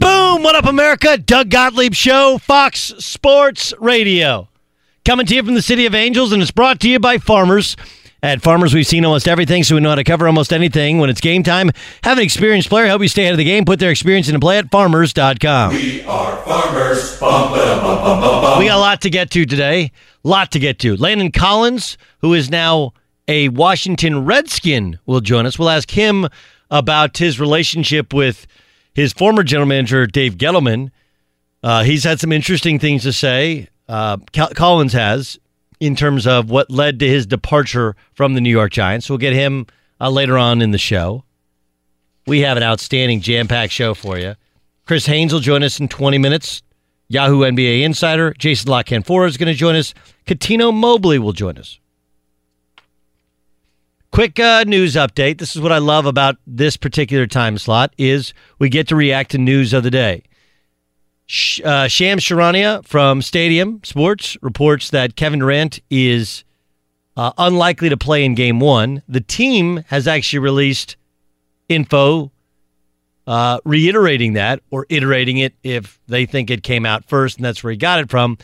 Boom! What up, America? Doug Gottlieb Show, Fox Sports Radio. Coming to you from the City of Angels, and it's brought to you by Farmers. At Farmers, we've seen almost everything, so we know how to cover almost anything. When it's game time, have an experienced player help you stay ahead of the game. Put their experience into play at farmers.com. We are farmers. Bum, ba, bum, bum, bum, bum. We got a lot to get to today. Lot to get to. Landon Collins, who is now a Washington Redskin, will join us. We'll ask him about his relationship with his former general manager, Dave Gettleman. Uh, he's had some interesting things to say. Uh, Col- Collins has in terms of what led to his departure from the New York Giants. We'll get him uh, later on in the show. We have an outstanding jam packed show for you. Chris Haynes will join us in 20 minutes. Yahoo NBA insider Jason La Canfora is going to join us. Cuttino Mobley will join us. Quick uh, news update. This is what I love about this particular time slot is we get to react to news of the day. Sh- uh, Shams Charania from Stadium Sports reports that Kevin Durant is uh, unlikely to play in Game One. The team has actually released info uh, reiterating that or iterating it if they think it came out first and that's where he got it from.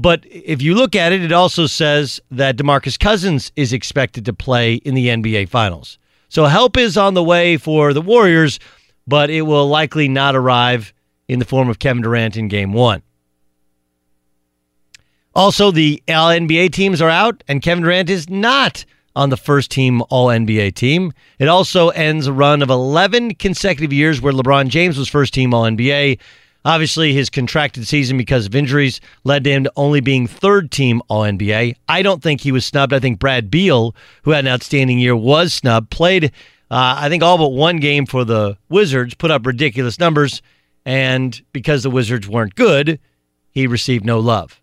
But if you look at it, it also says that DeMarcus Cousins is expected to play in the NBA Finals. So help is on the way for the Warriors, but it will likely not arrive in the form of Kevin Durant in game one. Also, the All NBA teams are out, and Kevin Durant is not on the first team All NBA team. It also ends a run of 11 consecutive years where LeBron James was first team All NBA. Obviously, his contracted season because of injuries led to him to only being third team All NBA. I don't think he was snubbed. I think Brad Beal, who had an outstanding year, was snubbed. Played, uh, I think, all but one game for the Wizards, put up ridiculous numbers, and because the Wizards weren't good, he received no love.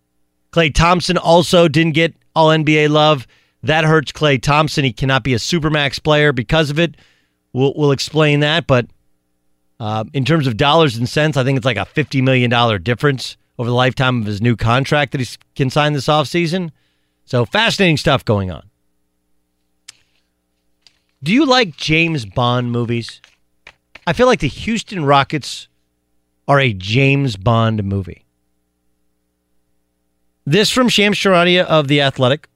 Klay Thompson also didn't get All NBA love. That hurts Klay Thompson. He cannot be a supermax player because of it. We'll, we'll explain that. But uh, in terms of dollars and cents, I think it's like a $50 million difference over the lifetime of his new contract that he can sign this offseason. So fascinating stuff going on. Do you like James Bond movies? I feel like the Houston Rockets are a James Bond movie. This from Shams Charania of The Athletic.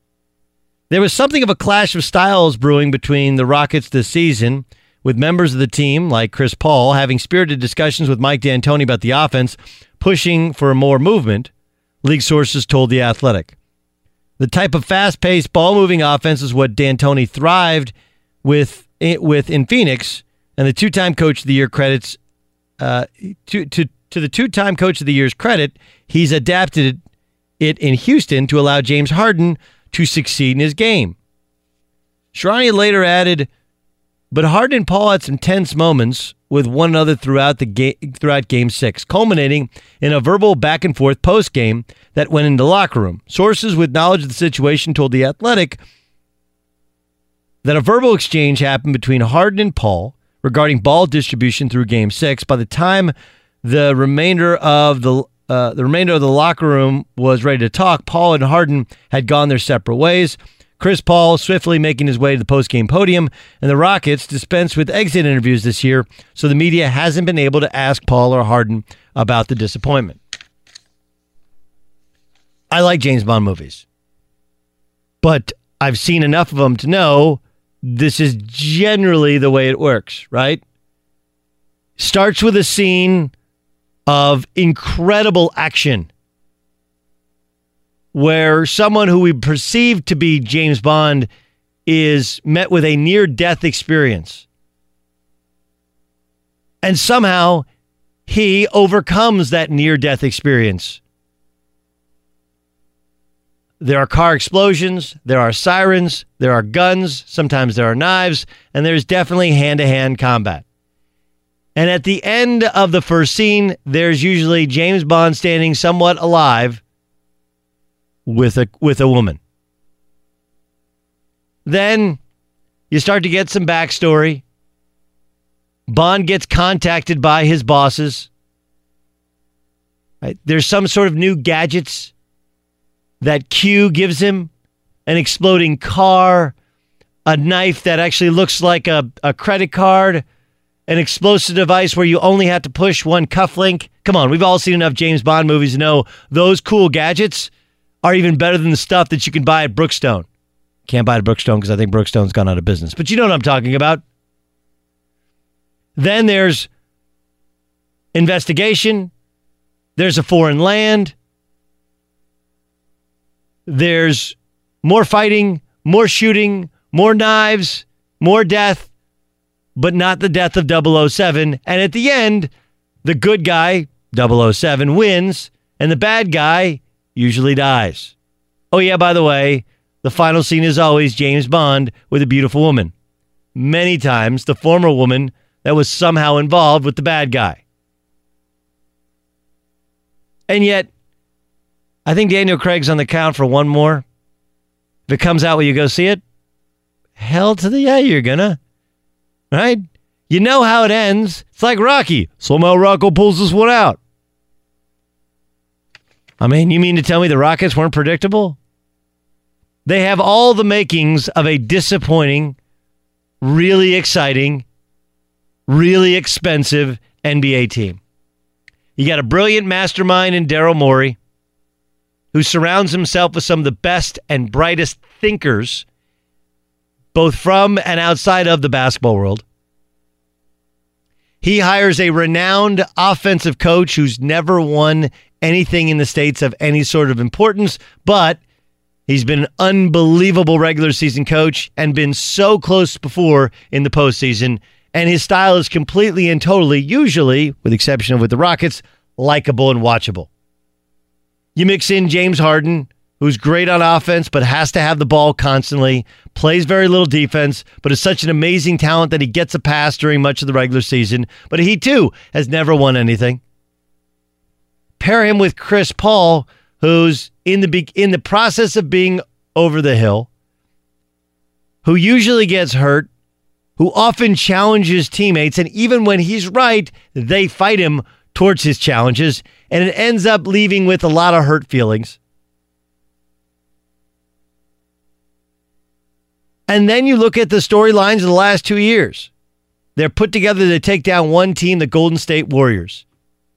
There was something of a clash of styles brewing between the Rockets this season, with members of the team, like Chris Paul, having spirited discussions with Mike D'Antoni about the offense, pushing for more movement, league sources told The Athletic. The type of fast paced, ball moving offense is what D'Antoni thrived with, with in Phoenix, and the two time coach of the year credits uh, to, to, to the two time coach of the year's credit, he's adapted it in Houston to allow James Harden to succeed in his game. Charania later added, but Harden and Paul had some tense moments with one another throughout the game throughout game 6, culminating in a verbal back and forth post game that went into the locker room. Sources with knowledge of the situation told the Athletic that a verbal exchange happened between Harden and Paul regarding ball distribution through game 6. By the time the remainder of the uh, the remainder of the locker room was ready to talk. Paul and Harden had gone their separate ways. Chris Paul swiftly making his way to the postgame podium, and the Rockets dispense with exit interviews this year, so the media hasn't been able to ask Paul or Harden about the disappointment. I like James Bond movies, but I've seen enough of them to know this is generally the way it works, right? Starts with a scene of incredible action where someone who we perceive to be James Bond is met with a near death experience. And somehow he overcomes that near death experience. There are car explosions, there are sirens, there are guns, sometimes there are knives, and there's definitely hand to hand combat. And at the end of the first scene, there's usually James Bond standing somewhat alive with a with a woman. Then you start to get some backstory. Bond gets contacted by his bosses. Right? There's some sort of new gadgets that Q gives him an exploding car, a knife that actually looks like a, a credit card, an explosive device where you only have to push one cufflink. Come on, we've all seen enough James Bond movies to know those cool gadgets are even better than the stuff that you can buy at Brookstone. Can't buy at Brookstone because I think Brookstone's gone out of business. But you know what I'm talking about. Then there's investigation. There's a foreign land. There's more fighting, more shooting, more knives, more death, but not the death of 007. And at the end, the good guy, 007, wins, and the bad guy usually dies. Oh, yeah, by the way, the final scene is always James Bond with a beautiful woman. Many times, the former woman that was somehow involved with the bad guy. And yet, I think Daniel Craig's on the count for one more. If it comes out, will you go see it? Hell to the yeah, you're gonna. Right? You know how it ends. It's like Rocky. Somehow Rocco pulls this one out. I mean, you mean to tell me the Rockets weren't predictable? They have all the makings of a disappointing, really exciting, really expensive NBA team. You got a brilliant mastermind in Daryl Morey who surrounds himself with some of the best and brightest thinkers, both from and outside of the basketball world. He hires a renowned offensive coach who's never won anything in the States of any sort of importance, but he's been an unbelievable regular season coach and been so close before in the postseason. And his style is completely and totally, usually, with exception of with the Rockets, likable and watchable. You mix in James Harden, who's great on offense, but has to have the ball constantly, plays very little defense, but is such an amazing talent that he gets a pass during much of the regular season. But he, too, has never won anything. Pair him with Chris Paul, who's in the in the process of being over the hill, who usually gets hurt, who often challenges teammates, and even when he's right, they fight him towards his challenges, and it ends up leaving with a lot of hurt feelings. And then you look at the storylines of the last two years. They're put together to take down one team, the Golden State Warriors.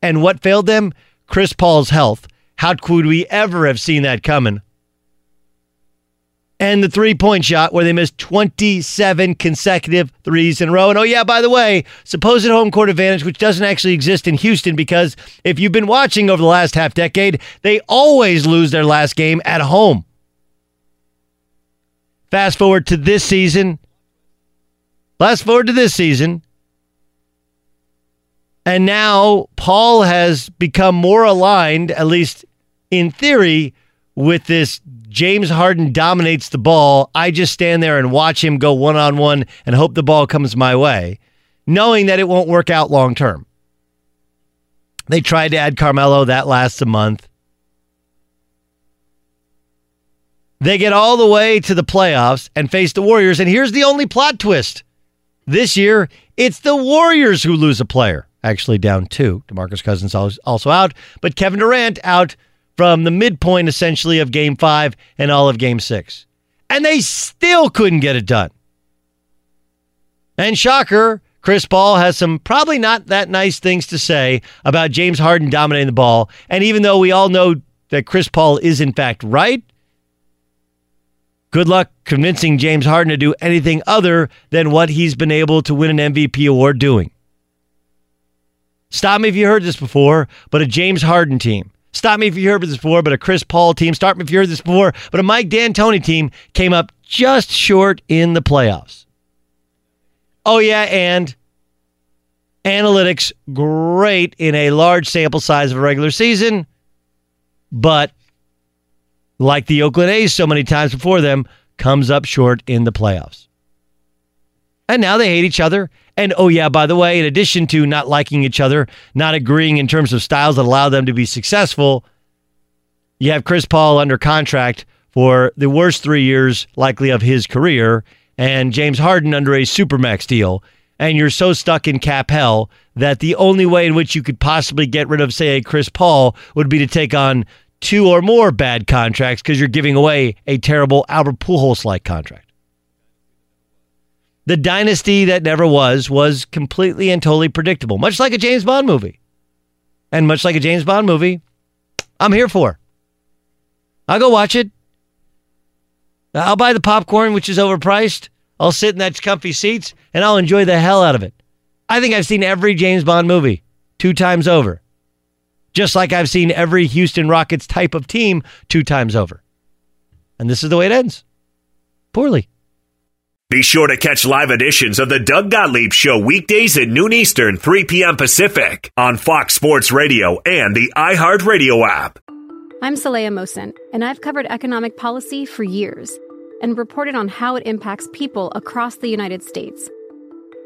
And what failed them? Chris Paul's health. How could we ever have seen that coming? And the three point shot where they missed 27 consecutive threes in a row. And oh, yeah, by the way, supposed home court advantage, which doesn't actually exist in Houston because if you've been watching over the last half decade, they always lose their last game at home. Fast forward to this season. Fast forward to this season. And now Paul has become more aligned, at least in theory, with this James Harden dominates the ball. I just stand there and watch him go one on one and hope the ball comes my way, knowing that it won't work out long term. They tried to add Carmelo, that lasts a month. They get all the way to the playoffs and face the Warriors. And here's the only plot twist this year it's the Warriors who lose a player. Actually, down two. Demarcus Cousins also out, but Kevin Durant out from the midpoint essentially of game five and all of game six. And they still couldn't get it done. And shocker, Chris Paul has some probably not that nice things to say about James Harden dominating the ball. And even though we all know that Chris Paul is in fact right, good luck convincing James Harden to do anything other than what he's been able to win an MVP award doing. Stop me if you heard this before, but a James Harden team Stop me if you heard this before, but a Chris Paul team. Stop me if you heard this before, but a Mike D'Antoni team came up just short in the playoffs. Oh, yeah, and analytics great in a large sample size of a regular season, but like the Oakland A's so many times before them, comes up short in the playoffs. And now they hate each other and oh, yeah, by the way, in addition to not liking each other, not agreeing in terms of styles that allow them to be successful, you have Chris Paul under contract for the worst three years likely of his career, and James Harden under a supermax deal. And you're so stuck in cap hell that the only way in which you could possibly get rid of, say, a Chris Paul would be to take on two or more bad contracts because you're giving away a terrible Albert Pujols like contract. The dynasty that never was was completely and totally predictable, much like a James Bond movie. And much like a James Bond movie, I'm here for. I'll go watch it. I'll buy the popcorn, which is overpriced. I'll sit in that comfy seats and I'll enjoy the hell out of it. I think I've seen every James Bond movie two times over, just like I've seen every Houston Rockets type of team two times over. And this is the way it ends poorly. Be sure to catch live editions of the Doug Gottlieb Show weekdays at noon Eastern, 3 p.m. Pacific on Fox Sports Radio and the iHeartRadio app. I'm Saleha Mohsin, and I've covered economic policy for years and reported on how it impacts people across the United States.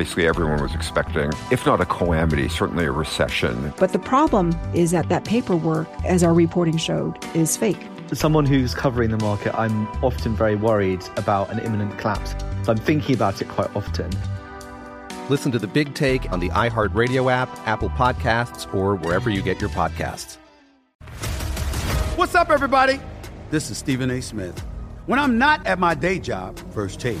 Basically, everyone was expecting, if not a calamity, certainly a recession. But the problem is that that paperwork, as our reporting showed, is fake. As someone who's covering the market, I'm often very worried about an imminent collapse. So I'm thinking about it quite often. Listen to the big take on the iHeartRadio app, Apple Podcasts, or wherever you get your podcasts. What's up, everybody? This is Stephen A. Smith. When I'm not at my day job, First Take,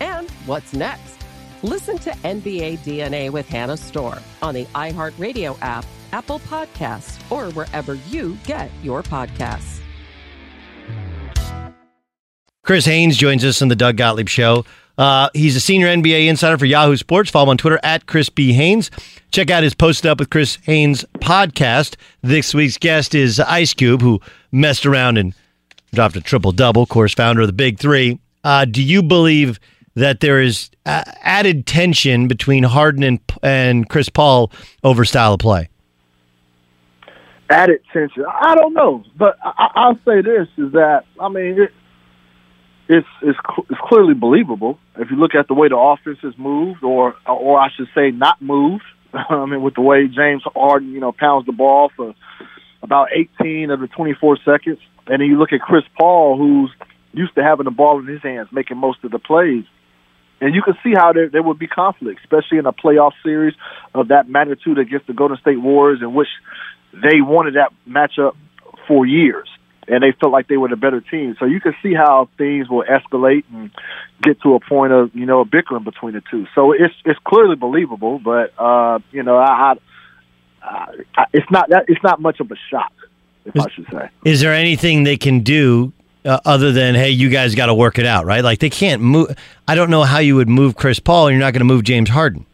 And what's next? Listen to NBA DNA with Hannah Storm on the iHeartRadio app, Apple Podcasts, or wherever you get your podcasts. Chris Haynes joins us on the Doug Gottlieb Show. Uh, he's a senior NBA insider for Yahoo Sports. Follow him on Twitter at Chris B. Haynes. Check out his Posted Up with Chris Haynes podcast. This week's guest is Ice Cube, who messed around and dropped a triple double. Of course, founder of the Big Three. Uh, do you believe that there is uh, added tension between Harden and, and Chris Paul over style of play? Added tension. I don't know, but I, will say this: is that I mean, it, it's it's it's clearly believable if you look at the way the offense has moved, or or I should say, not moved. I mean, with the way James Harden, you know, pounds the ball for about 18 of the 24 seconds, and then you look at Chris Paul, who's used to having the ball in his hands, making most of the plays. And you can see how there, there would be conflict, especially in a playoff series of that magnitude against the Golden State Warriors, in which they wanted that matchup for years and they felt like they were the better team. So you can see how things will escalate and get to a point of you know a bickering between the two. So it's it's clearly believable, but uh, you know I, I, I it's not that it's not much of a shock, if is, I should say. Is there anything they can do? Uh, other than hey, you guys got to work it out, right? Like they can't move. I don't know how you would move Chris Paul, and you're not going to move James Harden.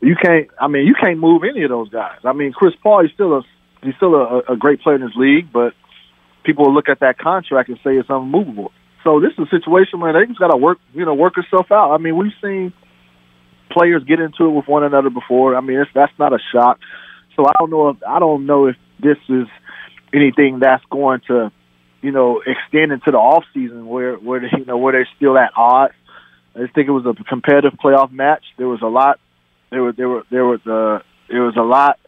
You can't. I mean, you can't move any of those guys. I mean, Chris Paul is still a he's still a, a great player in his league, but people will look at that contract and say it's unmovable. So this is a situation where they just got to work, you know, work itself out. I mean, we've seen players get into it with one another before. I mean, it's, that's not a shock. So I don't know if I don't know if this is anything that's going to, you know, extend into the off season where where they, you know where they're still at odds. I just think it was a competitive playoff match. There was a lot. There were there were there was uh there was a lot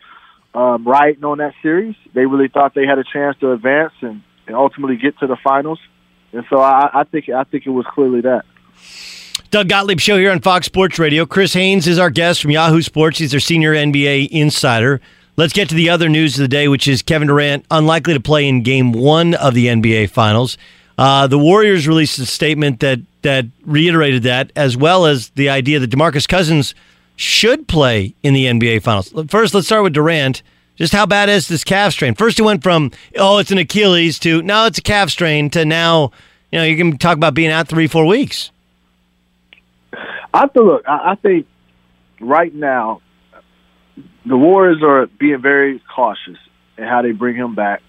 um, riding on that series. They really thought they had a chance to advance and, and ultimately get to the finals. And so I, I think I think it was clearly that. Doug Gottlieb show here on Fox Sports Radio. Chris Haynes is our guest from Yahoo Sports. He's our senior NBA insider. Let's get to the other news of the day, which is Kevin Durant unlikely to play in Game One of the NBA Finals. Uh, the Warriors released a statement that that reiterated that, as well as the idea that DeMarcus Cousins should play in the NBA Finals. First, let's start with Durant. Just how bad is this calf strain? First, it went from oh, it's an Achilles to no, it's a calf strain to now, you know, you can talk about being out three, four weeks. I have to look. I, I think right now the Warriors are being very cautious in how they bring him back.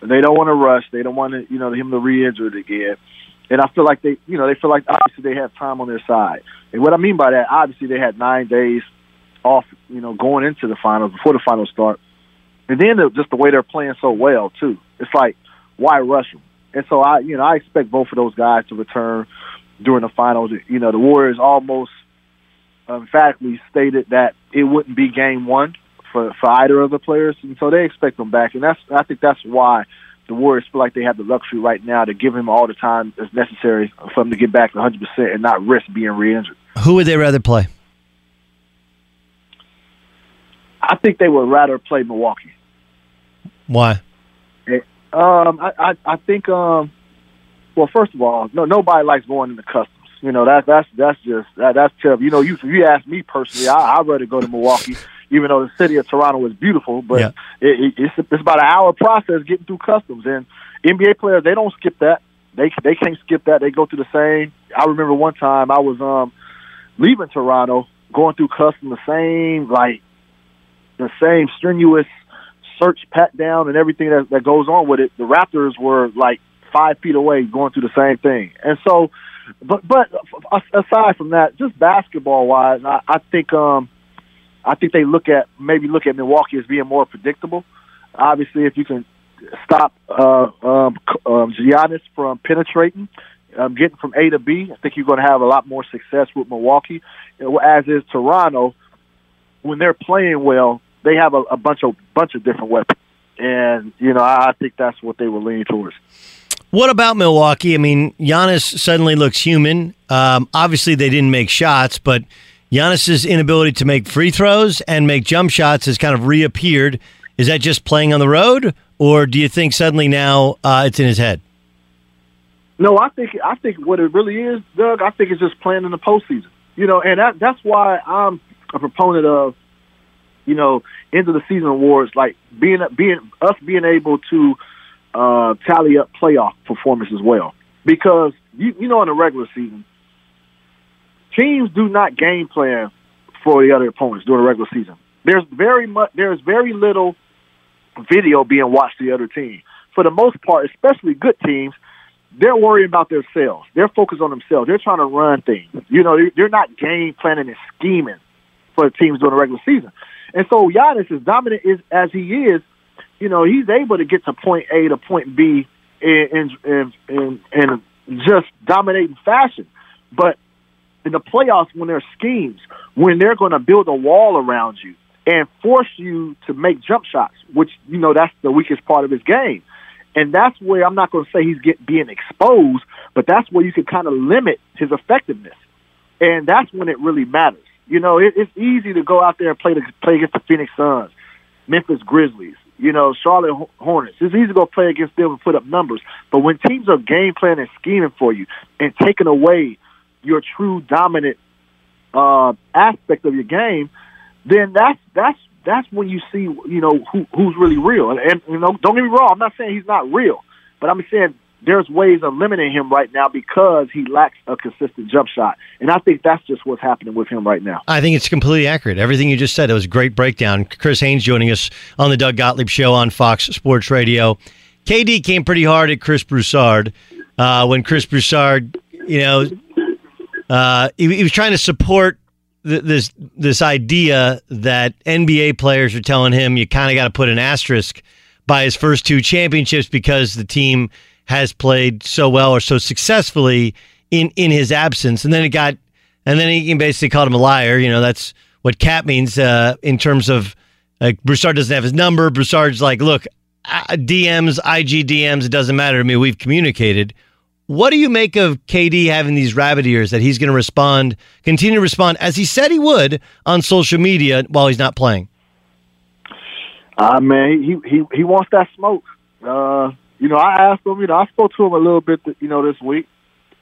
They don't want to rush. They don't want to, you know, him to re-injure it again. And I feel like they, you know, they feel like obviously they have time on their side. And what I mean by that, obviously they had nine days off, you know, going into the finals before the finals start. And then the, just the way they're playing so well too. It's like why rush them? And so I, you know, I expect both of those guys to return during the finals. You know, the Warriors almost emphatically stated that it wouldn't be game one for for either of the players, and so they expect them back. And that's I think that's why the Warriors feel like they have the luxury right now to give him all the time that's necessary for him to get back 100 percent and not risk being re-injured. Who would they rather play? I think they would rather play Milwaukee. Why? Um, I, I I think um, well, first of all, no nobody likes going into customs. You know that that's that's just that, that's tough. You know, you you ask me personally, I, I'd rather go to Milwaukee, even though the city of Toronto is beautiful. But Yeah. it, it, it's it's about an hour process getting through customs, and NBA players they don't skip that. They they can't skip that. They go through the same. I remember one time I was um leaving Toronto, going through customs, the same like the same strenuous search pat down and everything that, that goes on with it. The Raptors were like five feet away going through the same thing. And so, but but aside from that, just basketball wise, I, I think um I think they look at maybe look at Milwaukee as being more predictable. Obviously, if you can stop uh, um, um, Giannis from penetrating, um, getting from A to B, I think you're going to have a lot more success with Milwaukee. As is Toronto, when they're playing well, they have a, a bunch of bunch of different weapons, and you know I, think that's what they were leaning towards. What about Milwaukee? I mean, Giannis suddenly looks human. Um, obviously, they didn't make shots, but Giannis's inability to make free throws and make jump shots has kind of reappeared. Is that just playing on the road, or do you think suddenly now uh, it's in his head? No, I think I think what it really is, Doug. I think it's just playing in the postseason. You know, and that that's why I'm a proponent of, you know, end of the season awards, like being being us being able to uh, tally up playoff performance as well. Because you you know in the regular season, teams do not game plan for the other opponents during the regular season. There's very much there's very little video being watched the other team. For the most part, especially good teams, they're worrying about themselves. They're focused on themselves. They're trying to run things. You know, they're- not game planning and scheming for the teams during the regular season. And so Giannis, as dominant is, as he is, you know, he's able to get to point A to point B in in in, in just dominating fashion. But in the playoffs, when there's schemes, when they're going to build a wall around you and force you to make jump shots, which you know that's the weakest part of his game, and that's where I'm not going to say he's get, being exposed, but that's where you can kind of limit his effectiveness, and that's when it really matters. You know, it, it's easy to go out there and play the, play against the Phoenix Suns, Memphis Grizzlies, you know, Charlotte Hornets. It's easy to go play against them and put up numbers, but when teams are game planning and scheming for you and taking away your true dominant uh, aspect of your game, then that's that's that's when you see you know who who's really real. And, and you know, don't get me wrong, I'm not saying he's not real, but I'm saying there's ways of limiting him right now because he lacks a consistent jump shot, and I think that's just what's happening with him right now. I think it's completely accurate. Everything you just said, it was a great breakdown. Chris Haynes joining us on the Doug Gottlieb Show on Fox Sports Radio. KD came pretty hard at Chris Broussard uh, when Chris Broussard, you know, uh, he, he was trying to support th- this this idea that NBA players are telling him you kind of got to put an asterisk by his first two championships because the team has played so well or so successfully in in his absence, and then it got, and then he basically called him a liar. You know, that's what Cap means uh, in terms of Like Broussard doesn't have his number. Broussard's like, look, DMs, IG DMs, it doesn't matter to me. We've communicated. What do you make of KD having these rabbit ears that he's going to respond, continue to respond as he said he would on social media while he's not playing? Uh, man, he he he wants that smoke. Uh, you know, I asked him. You know, I spoke to him a little bit. You know, this week,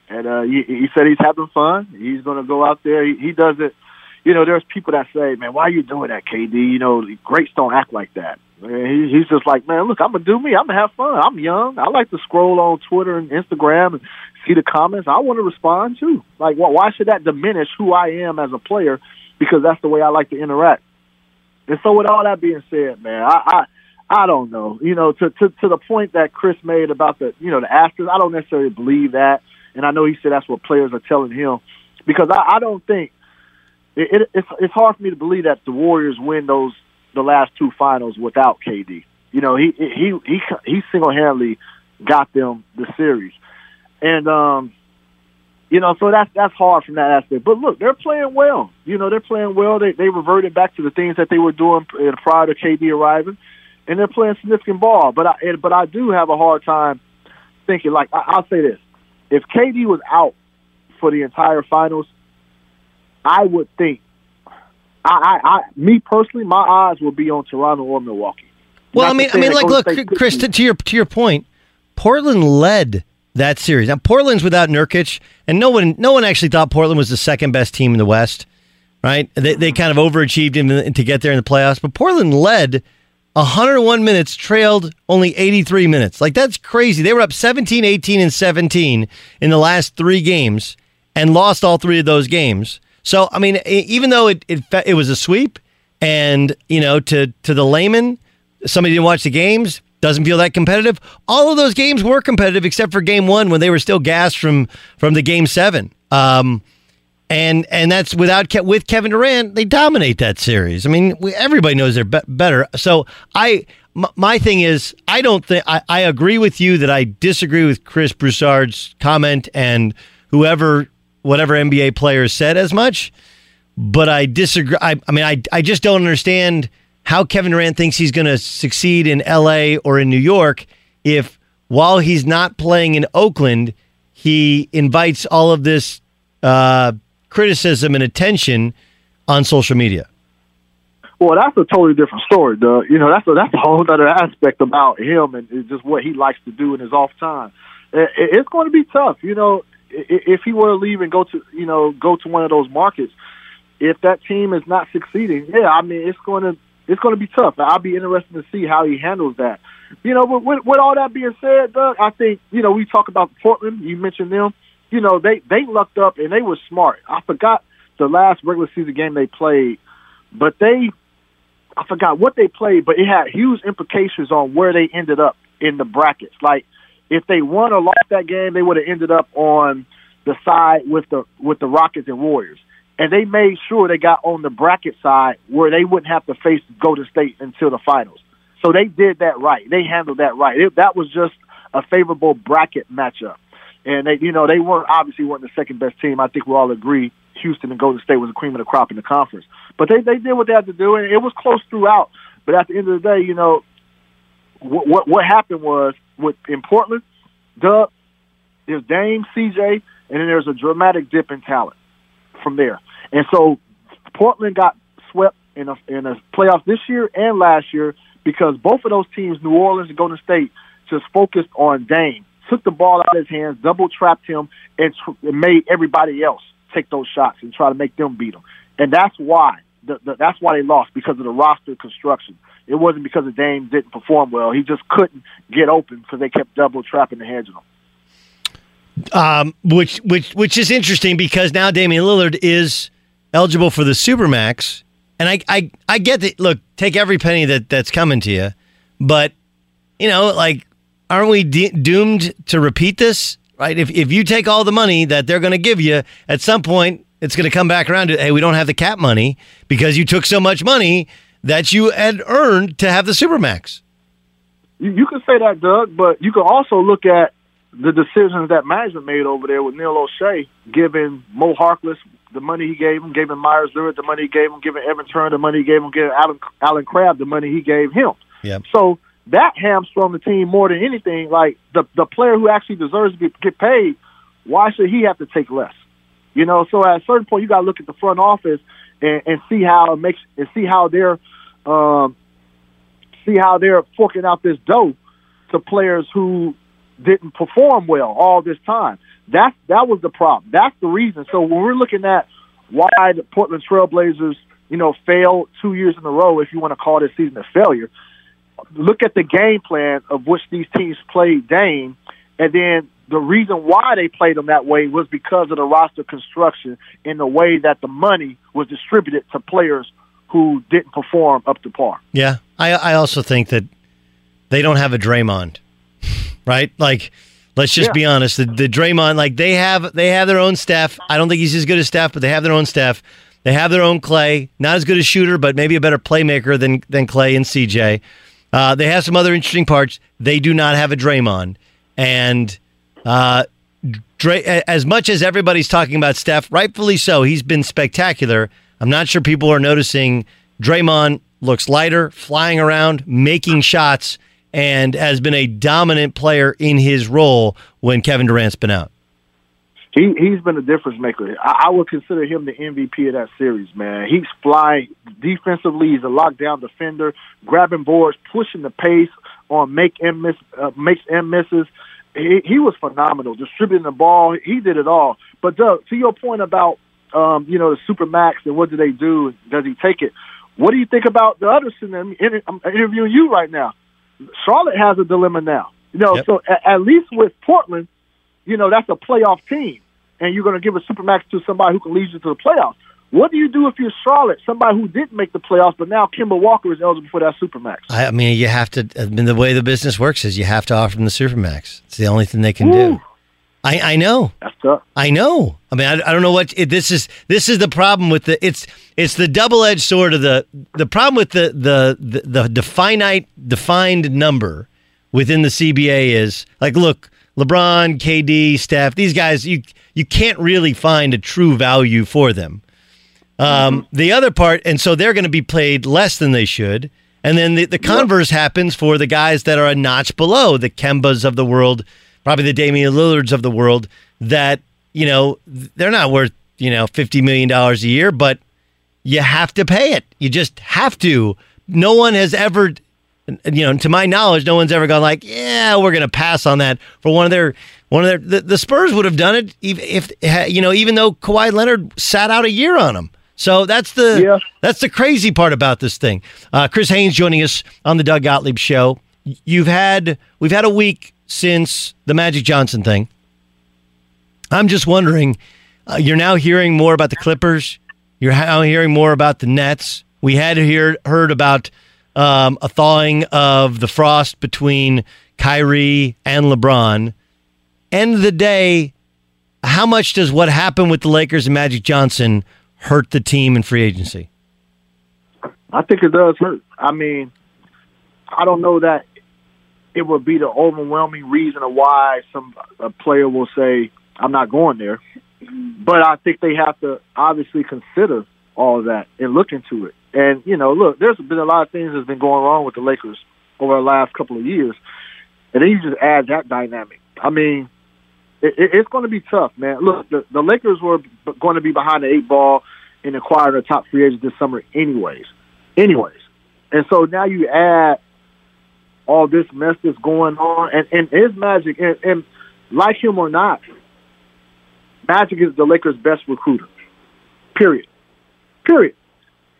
and uh, he, he said he's having fun. He's going to go out there. He, he does it. You know, there's people that say, "Man, why are you doing that, KD?" You know, greats don't act like that. Man, he, he's just like, "Man, look, I'm gonna do me. I'm gonna have fun. I'm young. I like to scroll on Twitter and Instagram and see the comments. I want to respond too. Like, well, why should that diminish who I am as a player? Because that's the way I like to interact." And so, with all that being said, man, I, I I don't know. You know, to, to to the point that Chris made about the you know the Astros, I don't necessarily believe that, and I know he said that's what players are telling him, because I, I don't think it, it, it's it's hard for me to believe that the Warriors win those the last two finals without KD. You know, he he he he single handedly got them the series, and um, you know, so that's that's hard from that aspect. But look, they're playing well. You know, they're playing well. They they reverted back to the things that they were doing prior to KD arriving and they're playing significant ball. But I but I do have a hard time thinking. Like I, I'll say this: if KD was out for the entire finals, I would think. I, I, I me personally, my eyes will be on Toronto or Milwaukee. Well, Not I mean, I mean, like, look, Chris, to, to your to your point, Portland led that series. Now, Portland's without Nurkic, and no one no one actually thought Portland was the second best team in the West, right? They they kind of overachieved in, to get there in the playoffs, but Portland led 101 minutes, trailed only 83 minutes. Like that's crazy. They were up 17, 18, and 17 in the last three games and lost all three of those games. So, I mean, even though it it, it was a sweep, and you know, to to the layman, somebody didn't watch the games, doesn't feel that competitive. All of those games were competitive except for game one when they were still gassed from from the game seven. Um, and and that's without Ke- with Kevin Durant, they dominate that series. I mean, we, everybody knows they're be- better. So I, my thing is, I don't think I, I agree with you that I disagree with Chris Broussard's comment and whoever whatever NBA players said as much. But I disagree. I, I mean, I I just don't understand how Kevin Durant thinks he's going to succeed in L.A. or in New York if while he's not playing in Oakland, he invites all of this uh, criticism and attention on social media. Well, that's a totally different story, Doug. You know, that's a that's a whole other aspect about him and just what he likes to do in his off time. It, it- it's going to be tough. You know, if he were to leave and go to you know go to one of those markets, if that team is not succeeding, yeah, I mean it's going to it's going to be tough. I'll be interested to see how he handles that. You know, with, with all that being said, Doug, I think you know we talk about Portland. You mentioned them. You know, they they lucked up and they were smart. I forgot the last regular season game they played, but they I forgot what they played, but it had huge implications on where they ended up in the brackets. Like if they won or lost that game, they would have ended up on the side with the with the Rockets and Warriors. And they made sure they got on the bracket side where they wouldn't have to face Golden State until the finals. So they did that right. They handled that right. It, that was just a favorable bracket matchup. And they, you know, they weren't obviously weren't the second best team. I think we all agree Houston and Golden State was the cream of the crop in the conference. But they they did what they had to do, and it was close throughout. But at the end of the day, you know, what what, what happened was with in Portland, Doug, there's Dame, CJ, and then there's a dramatic dip in talent from there. And so Portland got swept in a in a playoff this year and last year because both of those teams, New Orleans and Golden State, just focused on Dame, took the ball out of his hands, double trapped him, and, tr- and made everybody else take those shots and try to make them beat them. And that's why the, the, that's why they lost because of the roster construction. It wasn't because the Dame didn't perform well. He just couldn't get open because they kept double trapping the hedge on him. um, which which which is interesting because now Damian Lillard is eligible for the supermax, and I I I get that. Look, take every penny that that's coming to you, but you know, like, aren't we de- doomed to repeat this? Right? If if you take all the money that they're going to give you, at some point it's going to come back around to hey, we don't have the cap money because you took so much money that you had earned to have the supermax. You, you can say that, Doug, but you can also look at the decisions that management made over there with Neil Olshey, giving Mo Harkless the money he gave him, giving Meyers Leonard the money he gave him, giving Evan Turner the money he gave him, giving Allen, Allen Crabbe the money he gave him. Yep. So that hamstrung the team more than anything. Like the the player who actually deserves to be, get paid, why should he have to take less? You know, so at a certain point, you got to look at the front office and, and see how it makes and see how they're um, see how they're forking out this dough to players who didn't perform well all this time. That that was the problem. That's the reason. So when we're looking at why the Portland Trailblazers, you know, failed two years in a row, if you want to call this season a failure, look at the game plan of which these teams played Dame, and then the reason why they played them that way was because of the roster construction and the way that the money was distributed to players who didn't perform up to par. Yeah, I I also think that they don't have a Draymond, right? Like, let's just Yeah. be honest. The, the Draymond, like they have they have their own Steph. I don't think he's as good as Steph, but they have their own Steph. They have their own Klay, not as good a shooter, but maybe a better playmaker than than Klay and CJ. Uh, they have some other interesting parts. They do not have a Draymond, and uh, Dray, as much as everybody's talking about Steph, rightfully so, he's been spectacular. I'm not sure people are noticing Draymond looks lighter, flying around, making shots, and has been a dominant player in his role when Kevin Durant's been out. He he's been a difference maker. I, I would consider him the MVP of that series, man. He's flying defensively. He's a lockdown defender, grabbing boards, pushing the pace on make and miss, uh, makes and misses. He, he was phenomenal, distributing the ball. He did it all. But Doug, to your point about um, you know the super max and what do they do? Does he take it? What do you think about the other? I'm I'm interviewing you right now. Charlotte has a dilemma now. You know, so at, at least with Portland, you know, that's a playoff team, and you're going to give a supermax to somebody who can lead you to the playoffs. What do you do if you're Charlotte, somebody who didn't make the playoffs, but now Kemba Walker is eligible for that supermax? I, mean, you have to. I mean, the way the business works is you have to offer them the supermax. It's the only thing they can do. I, I know. That's tough. I know. I mean, I, I don't know what it, this is. This is the problem with the. It's it's the double edged sword of the the problem with the the the, the definite defined number within the CBA is like, look, LeBron, KD, Steph, these guys, you you can't really find a true value for them. Um, The other part, and so they're going to be played less than they should. And then the, the converse happens for the guys that are a notch below the Kembas of the world, probably the Damian Lillards of the world, that, you know, they're not worth, you know, $50 million a year, but you have to pay it. You just have to. No one has ever, you know, to my knowledge, no one's ever gone like, yeah, we're going to pass on that for one of their, one of their, the, the Spurs would have done it if, if, you know, even though Kawhi Leonard sat out a year on them. So that's the that's the crazy part about this thing. Uh, Chris Haynes joining us on the Doug Gottlieb show. You've had we've had a week since the Magic Johnson thing. I'm just wondering, uh, you're now hearing more about the Clippers. You're now hearing more about the Nets. We had hear, heard about um, a thawing of the frost between Kyrie and LeBron. End of the day, how much does what happened with the Lakers and Magic Johnson hurt the team in free agency? I think it does hurt. I mean, I don't know that it would be the overwhelming reason of why some a player will say, "I'm not going there." But I think they have to obviously consider all of that and look into it. And you know, look, there's been a lot of things that's been going wrong with the Lakers over the last couple of years, and then you just add that dynamic. I mean, it, it, it's going to be tough, man. Look, the, the Lakers were going to be behind the eight ball in acquiring a top free agent this summer, anyways. Anyways, and so now you add all this mess that's going on, and and his Magic, and, and like him or not, Magic is the Lakers' best recruiter. Period. Period.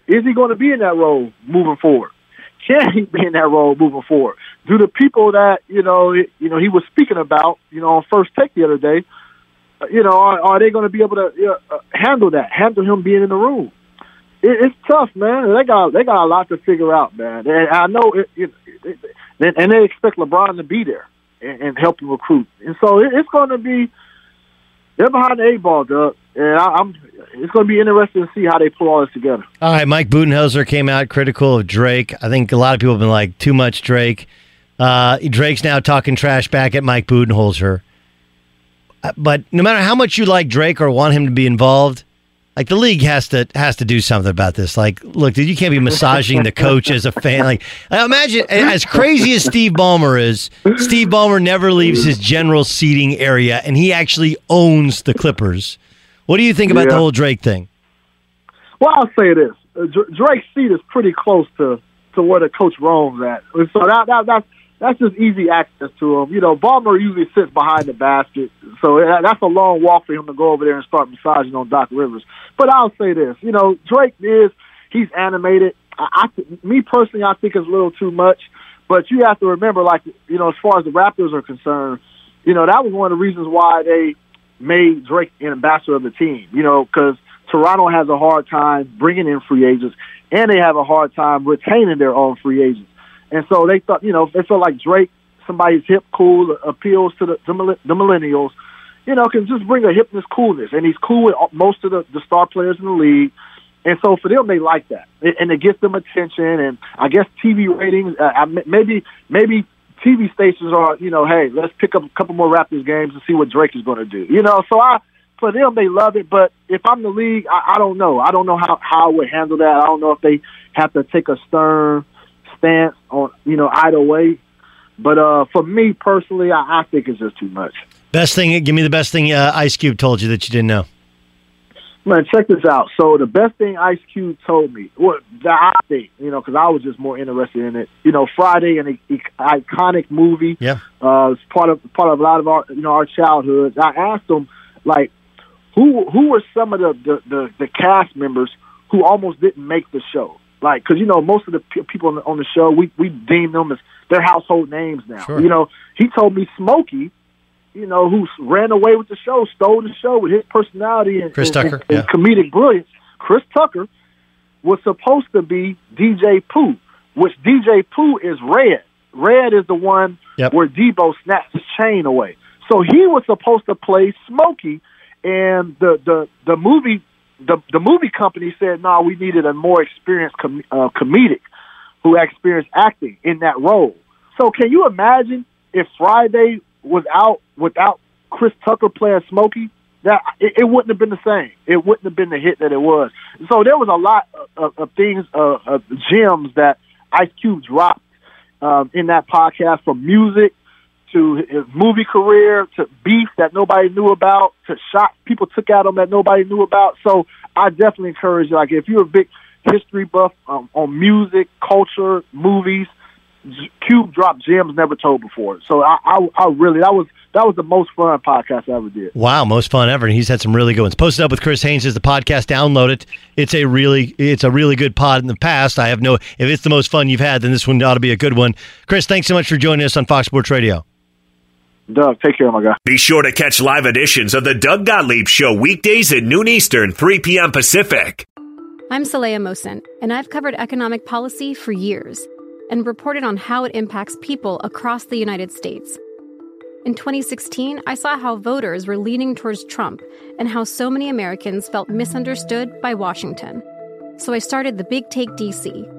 Is he going to be in that role moving forward? Can he be in that role moving forward? Do the people that you know, you know, he was speaking about, you know, on first take the other day, uh, you know, are, are they going to be able to uh, uh, handle that? Handle him being in the room? It, it's tough, man. They got they got a lot to figure out, man. And I know it, it, it, and they expect LeBron to be there and, and help him recruit. And so it, it's going to be they're behind the eight ball, Doug. And I, I'm it's going to be interesting to see how they pull all this together. All right, Mike Budenholzer came out critical of Drake. I think a lot of people have been like, too much Drake. Uh, Drake's now talking trash back at Mike Budenholzer. Uh, But no matter how much you like Drake or want him to be involved, Like the league has to has to do something about this. Like, look, dude, you can't be massaging the coach as a fan. Like, imagine as crazy as Steve Ballmer is. Steve Ballmer never leaves his general seating area, and he actually owns the Clippers. What do you think about Yeah. the whole Drake thing? Well, I'll say this: uh, Drake's seat is pretty close to to where the coach roams at, so that, that that's that's just easy access to him. You know, Ballmer usually sits behind the basket, so that's a long walk for him to go over there and start massaging on Doc Rivers. But I'll say this: you know, Drake is he's animated. I, I me personally, I think it's a little too much. But you have to remember, like you know, as far as the Raptors are concerned, you know that was one of the reasons why they made Drake an ambassador of the team. You know, because Toronto has a hard time bringing in free agents, and they have a hard time retaining their own free agents. And so they thought, you know, they felt like Drake, somebody's hip, cool, appeals to the, the, millennials, you know, can just bring a hipness coolness. And he's cool with most of the, the star players in the league. And so for them, they like that, and and it gets them attention. And I guess TV ratings, uh, maybe maybe TV stations are, you know, hey, let's pick up a couple more Raptors games and see what Drake is going to do. You know, so I for them they love it. But if I'm the league, I, I don't know. I don't know how how I would handle that. I don't know if they have to take a stern stance on, you know, either way. But uh, for me personally, I, I think it's just too much. Best thing, give me the best thing uh, Ice Cube told you that you didn't know. Man, check this out. So the best thing Ice Cube told me, what that I think, you know, because I was just more interested in it. You know, Friday, an i- iconic movie. Yeah. Uh, it's part of part of a lot of our, you know, our childhoods. I asked him, like, who who were some of the the, the, the cast members who almost didn't make the show? Like, because you know, most of the pe- people on the, on the show, we we deem them as their household names now. Sure. You know, he told me Smokey you know, who ran away with the show, stole the show with his personality and, Chris and- Tucker, and, yeah. comedic brilliance. Chris Tucker was supposed to be DJ Pooh, which DJ Pooh is Red. Red is the one Yep. where Debo snaps his chain away. So he was supposed to play Smokey, and the the the movie the the movie company said, "No, we needed a more experienced com- uh, comedic who experienced acting in that role." So can you imagine if Friday was out without Chris Tucker playing Smokey? That it, it wouldn't have been the same. It wouldn't have been the hit that it was. So there was a lot of, of things, uh, of gems that Ice Cube dropped um, in that podcast, from music to his movie career to beef that nobody knew about to shots people took at him that nobody knew about. So I definitely encourage you, like if you're a big history buff um, on music, culture, movies, Cube dropped gems never told before. So I, I, I really that was that was the most fun podcast I ever did. Wow, most fun ever. And he's had some really good ones. Posted up with Chris Haynes is the podcast. Download it. It's a really it's a really good pod in the past. I have no if it's the most fun you've had, then this one ought to be a good one. Chris, thanks so much for joining us on Fox Sports Radio. Doug, take care, my guy. Be sure to catch live editions of the Doug Gottlieb Show weekdays at noon Eastern, 3 p.m. Pacific. I'm Saleha Mohsin, and I've covered economic policy for years and reported on how it impacts people across the United States. In 2016, I saw how voters were leaning towards Trump and how so many Americans felt misunderstood by Washington. So I started the Big Take DC.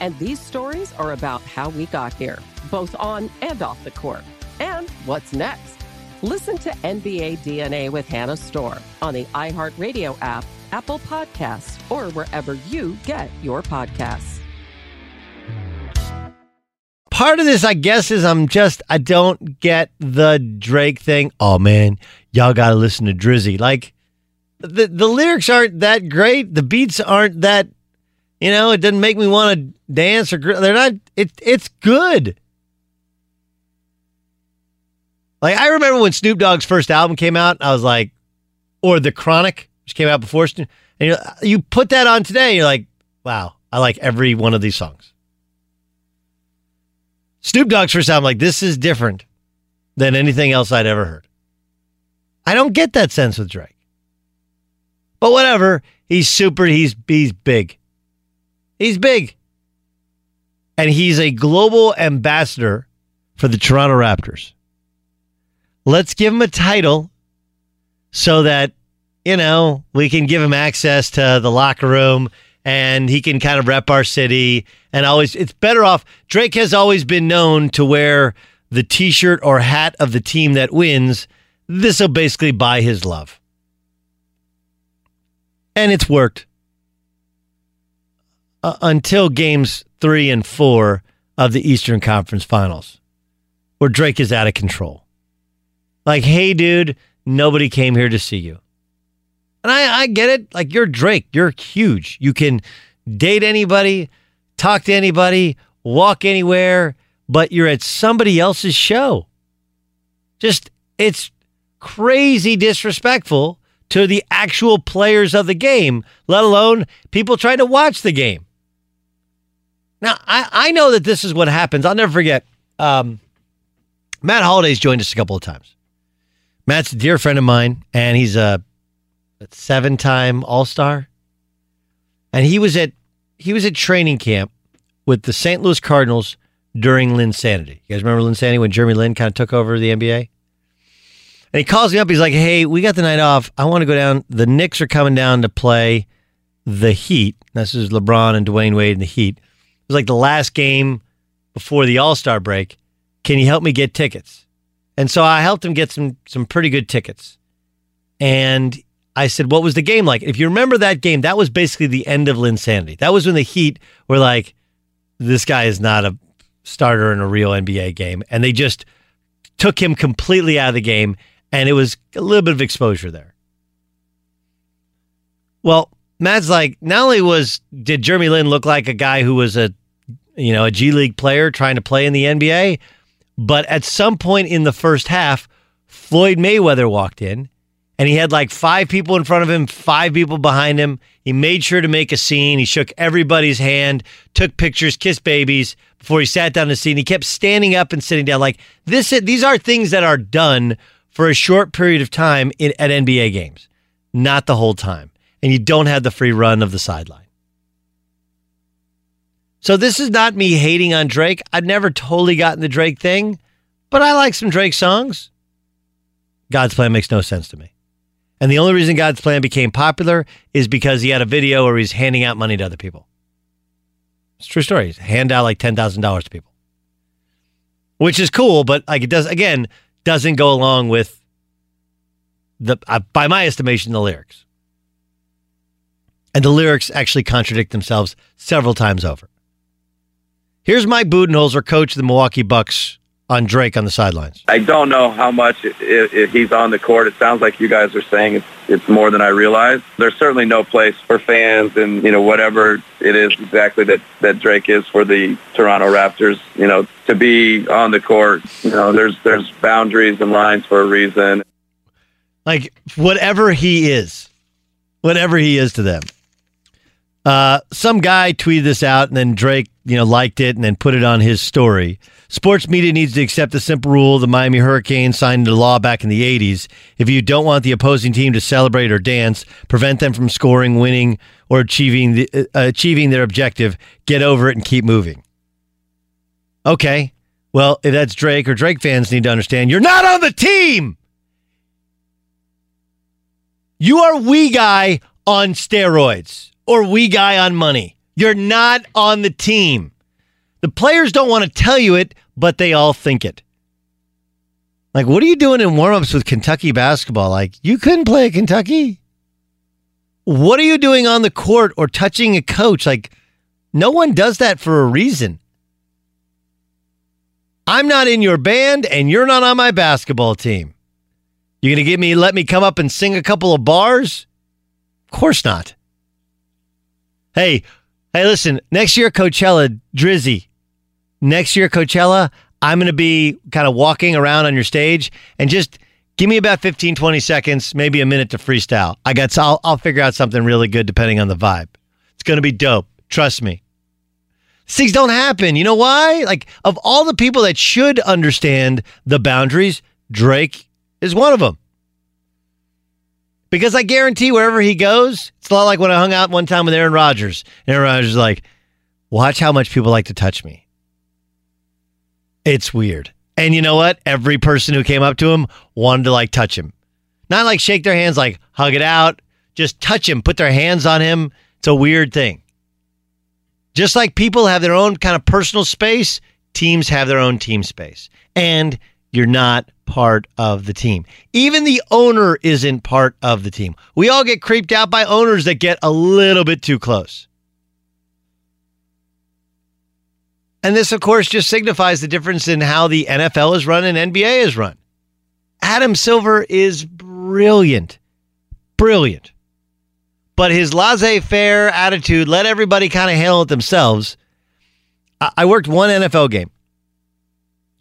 And these stories are about how we got here, both on and off the court. And what's next? Listen to NBA DNA with Hannah Storm on the iHeartRadio app, Apple Podcasts, or wherever you get your podcasts. Part of this, I guess, is I'm just, I don't get the Drake thing. Oh, man, y'all got to listen to Drizzy. Like, the, the lyrics aren't that great. The beats aren't that, you know, it doesn't make me want to dance or, they're not, it, it's good. Like I remember when Snoop Dogg's first album came out, I was like, or The Chronic, which came out before, and you you put that on today, you're like, wow, I like every one of these songs. Snoop Dogg's first album, like this is different than anything else I'd ever heard. I don't get that sense with Drake, but whatever. He's super. He's he's big. He's big, and he's a global ambassador for the Toronto Raptors. Let's give him a title so that you know we can give him access to the locker room and he can kind of rep our city and always it's better off. Drake has always been known to wear the t-shirt or hat of the team that wins. This will basically buy his love. And it's worked uh, until games three and four of the eastern conference finals where drake is out of control like, hey, dude, nobody came here to see you. And I, I get it. Like, you're Drake. You're huge. You can date anybody, talk to anybody, walk anywhere, but you're at somebody else's show. Just, it's crazy disrespectful to the actual players of the game, let alone people trying to watch the game. Now, I, I know that this is what happens. I'll never forget. Um, Matt Holliday's joined us a couple of times. Matt's a dear friend of mine, and he's a, a seven-time All-Star. And he was at he was at training camp with the St. Louis Cardinals during Linsanity. You guys remember Linsanity when Jeremy Lin kind of took over the NBA? And he calls me up. He's like, "Hey, we got the night off. I want to go down. The Knicks are coming down to play the Heat. This is LeBron and Dwyane Wade in the Heat. Was like the last game before the All Star break. Can you help me get tickets?" And so I helped him get some some pretty good tickets. And I said, "What was the game like?" If you remember that game, that was basically the end of Linsanity. That was when the Heat were like, "This guy is not a starter in a real NBA game," and they just took him completely out of the game and it was a little bit of exposure there. Well, Matt's like, not only was did Jeremy Lin look like a guy who was a you know a G League player trying to play in the NBA, but at some point in the first half, Floyd Mayweather walked in, and he had like five people in front of him, five people behind him. He made sure to make a scene. He shook everybody's hand, took pictures, kissed babies before he sat down to scene. He kept standing up and sitting down. Like this, these are things that are done for a short period of time in, at NBA games, not the whole time. And you don't have the free run of the sideline. So this is not me hating on Drake. I've never totally gotten the Drake thing, but I like some Drake songs. God's Plan makes no sense to me. And the only reason God's Plan became popular is because he had a video where he's handing out money to other people. It's true story. He's hand out like $10,000 to people. Which is cool, but like it does again, doesn't go along with the uh, by my estimation the lyrics. And the lyrics actually contradict themselves several times over. Here's Mike Budenholzer, coach of the Milwaukee Bucks, on Drake on the sidelines. I don't know how much if he's on the court. It sounds like you guys are saying it's it's more than I realized. There's certainly no place for fans and you know whatever it is exactly that that Drake is for the Toronto Raptors. You know to be on the court. You know there's there's boundaries and lines for a reason. Like whatever he is, whatever he is to them. Uh, some guy tweeted this out, and then Drake, you know, liked it and then put it on his story. Sports media needs to accept the simple rule the Miami Hurricanes signed into law back in the 80s. If you don't want the opposing team to celebrate or dance, prevent them from scoring, winning, or achieving the, uh, achieving their objective, get over it and keep moving. Okay. Well, if that's Drake or Drake fans need to understand, you're not on the team. You are we guy on steroids or we guy on money. You're not on the team. The players don't want to tell you it, but they all think it. Like, what are you doing in warmups with Kentucky basketball? Like, you couldn't play at Kentucky? What are you doing on the court or touching a coach? Like, no one does that for a reason. I'm not in your band and you're not on my basketball team. You're gonna give me let me come up and sing a couple of bars? Of course not. Hey, hey, listen, next year Coachella, Drizzy. Next year Coachella, I'm gonna be kind of walking around on your stage and just give me about 15, 20 seconds, maybe a minute to freestyle. I got I'll, I'll figure out something really good depending on the vibe. It's gonna be dope. Trust me. Things don't happen. You know why? Like, of all the people that should understand the boundaries, Drake is one of them. Because I guarantee wherever he goes, it's a lot like when I hung out one time with Aaron Rodgers. And Aaron Rodgers was like, watch how much people like to touch me. It's weird. And you know what? Every person who came up to him wanted to like touch him. Not like shake their hands, like hug it out, just touch him, put their hands on him. It's a weird thing. Just like people have their own kind of personal space, teams have their own team space. And you're not part of the team. Even the owner isn't part of the team. We all get creeped out by owners that get a little bit too close. And this, of course, just signifies the difference in how the NFL is run and NBA is run. Adam Silver is brilliant. Brilliant. But his laissez faire attitude let everybody kind of handle it themselves. I worked one NFL game.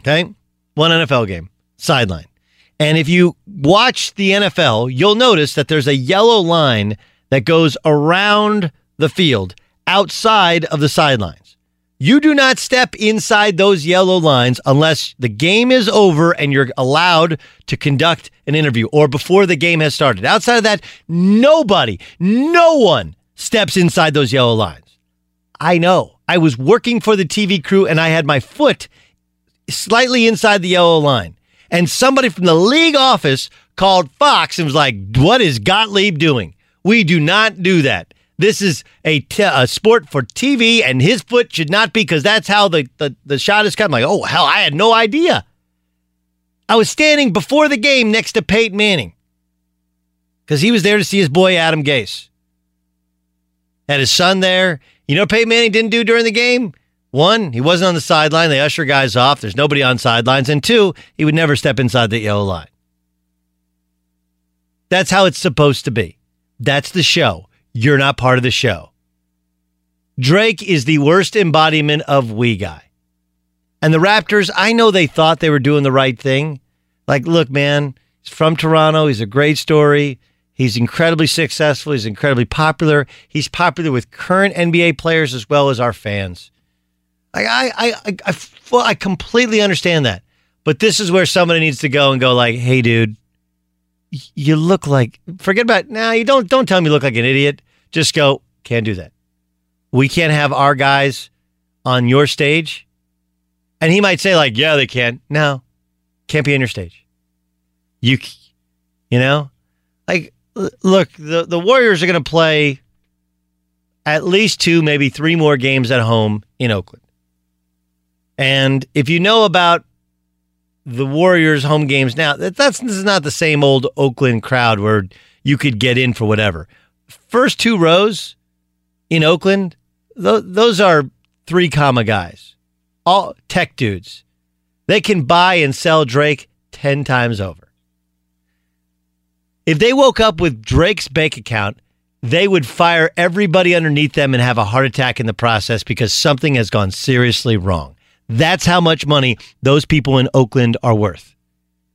Okay. One NFL game, sideline. And if you watch the NFL, you'll notice that there's a yellow line that goes around the field outside of the sidelines. You do not step inside those yellow lines unless the game is over and you're allowed to conduct an interview or before the game has started. Outside of that, nobody, no one steps inside those yellow lines. I know. I was working for the TV crew and I had my foot slightly inside the yellow line. And somebody from the league office called Fox and was like, What is Gottlieb doing? We do not do that. This is a, t- a sport for TV, and his foot should not be because that's how the, the, the shot is cut. I'm like, oh, hell, I had no idea. I was standing before the game next to Peyton Manning because he was there to see his boy Adam Gase. Had his son there. You know Peyton Manning didn't do during the game? One, he wasn't on the sideline. They usher guys off. There's nobody on sidelines. And two, he would never step inside the yellow line. That's how it's supposed to be. That's the show. You're not part of the show. Drake is the worst embodiment of we guy. And the Raptors, I know they thought they were doing the right thing. Like, look, man, he's from Toronto. He's a great story. He's incredibly successful. He's incredibly popular. He's popular with current NBA players as well as our fans. I, I, I, I, I completely understand that. But this is where somebody needs to go and go, like, hey, dude, you look like forget about now nah, you don't don't tell me you look like an idiot. Just go can't do that. We can't have our guys on your stage. And he might say like yeah they can no can't be on your stage. You you know? Like look the the warriors are going to play at least two maybe three more games at home in oakland and if you know about the Warriors home games now. That, that's this is not the same old Oakland crowd where you could get in for whatever. First two rows in Oakland, th- those are three comma guys, all tech dudes. They can buy and sell Drake 10 times over. If they woke up with Drake's bank account, they would fire everybody underneath them and have a heart attack in the process because something has gone seriously wrong. That's how much money those people in Oakland are worth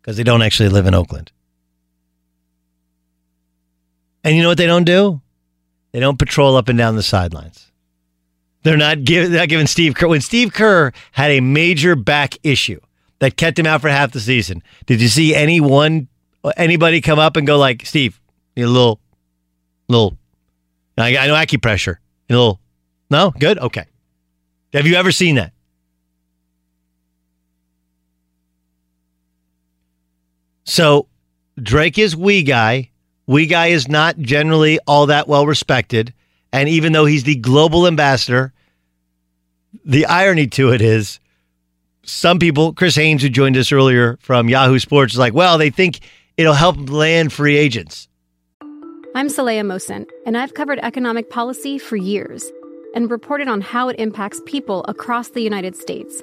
because they don't actually live in Oakland. And you know what they don't do? They don't patrol up and down the sidelines. They're not, give, they're not giving Steve Kerr. When Steve Kerr had a major back issue that kept him out for half the season, did you see anyone, anybody come up and go like, Steve, you a little, little, I, I know acupressure, a little, no, good, okay. Have you ever seen that? So Drake is we guy. We guy is not generally all that well respected. And even though he's the global ambassador, the irony to it is some people, Chris Haynes, who joined us earlier from Yahoo Sports, is like, well, they think it'll help land free agents. I'm Saleha Mohsin, and I've covered economic policy for years and reported on how it impacts people across the United States.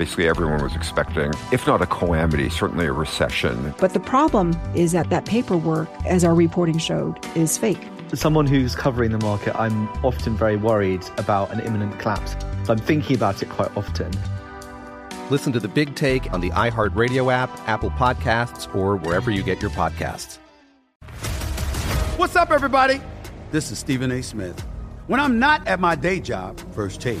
Basically, everyone was expecting, if not a calamity, certainly a recession. But the problem is that that paperwork, as our reporting showed, is fake. As someone who's covering the market, I'm often very worried about an imminent collapse. So I'm thinking about it quite often. Listen to the big take on the iHeartRadio app, Apple Podcasts, or wherever you get your podcasts. What's up, everybody? This is Stephen A. Smith. When I'm not at my day job, First Take,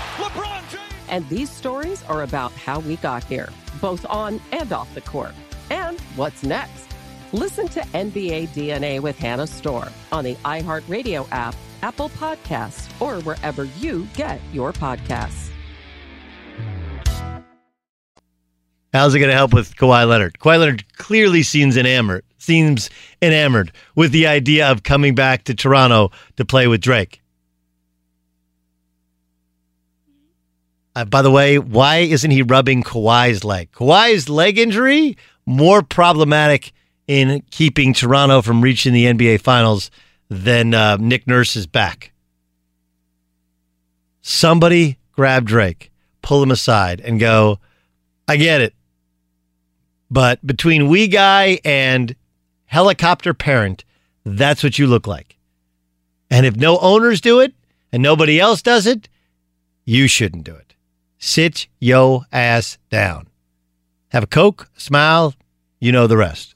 And these stories are about how we got here, both on and off the court. And what's next? Listen to NBA DNA with Hannah Storm on the iHeartRadio app, Apple Podcasts, or wherever you get your podcasts. How's it going to help with Kawhi Leonard? Kawhi Leonard clearly seems enamored, seems enamored with the idea of coming back to Toronto to play with Drake. Uh, by the way, why isn't he rubbing Kawhi's leg? Kawhi's leg injury more problematic in keeping Toronto from reaching the NBA Finals than uh, Nick Nurse's back. Somebody grab Drake, pull him aside, and go. I get it, but between we guy and helicopter parent, that's what you look like. And if no owners do it and nobody else does it, you shouldn't do it. Sit yo ass down. Have a Coke, smile, you know the rest.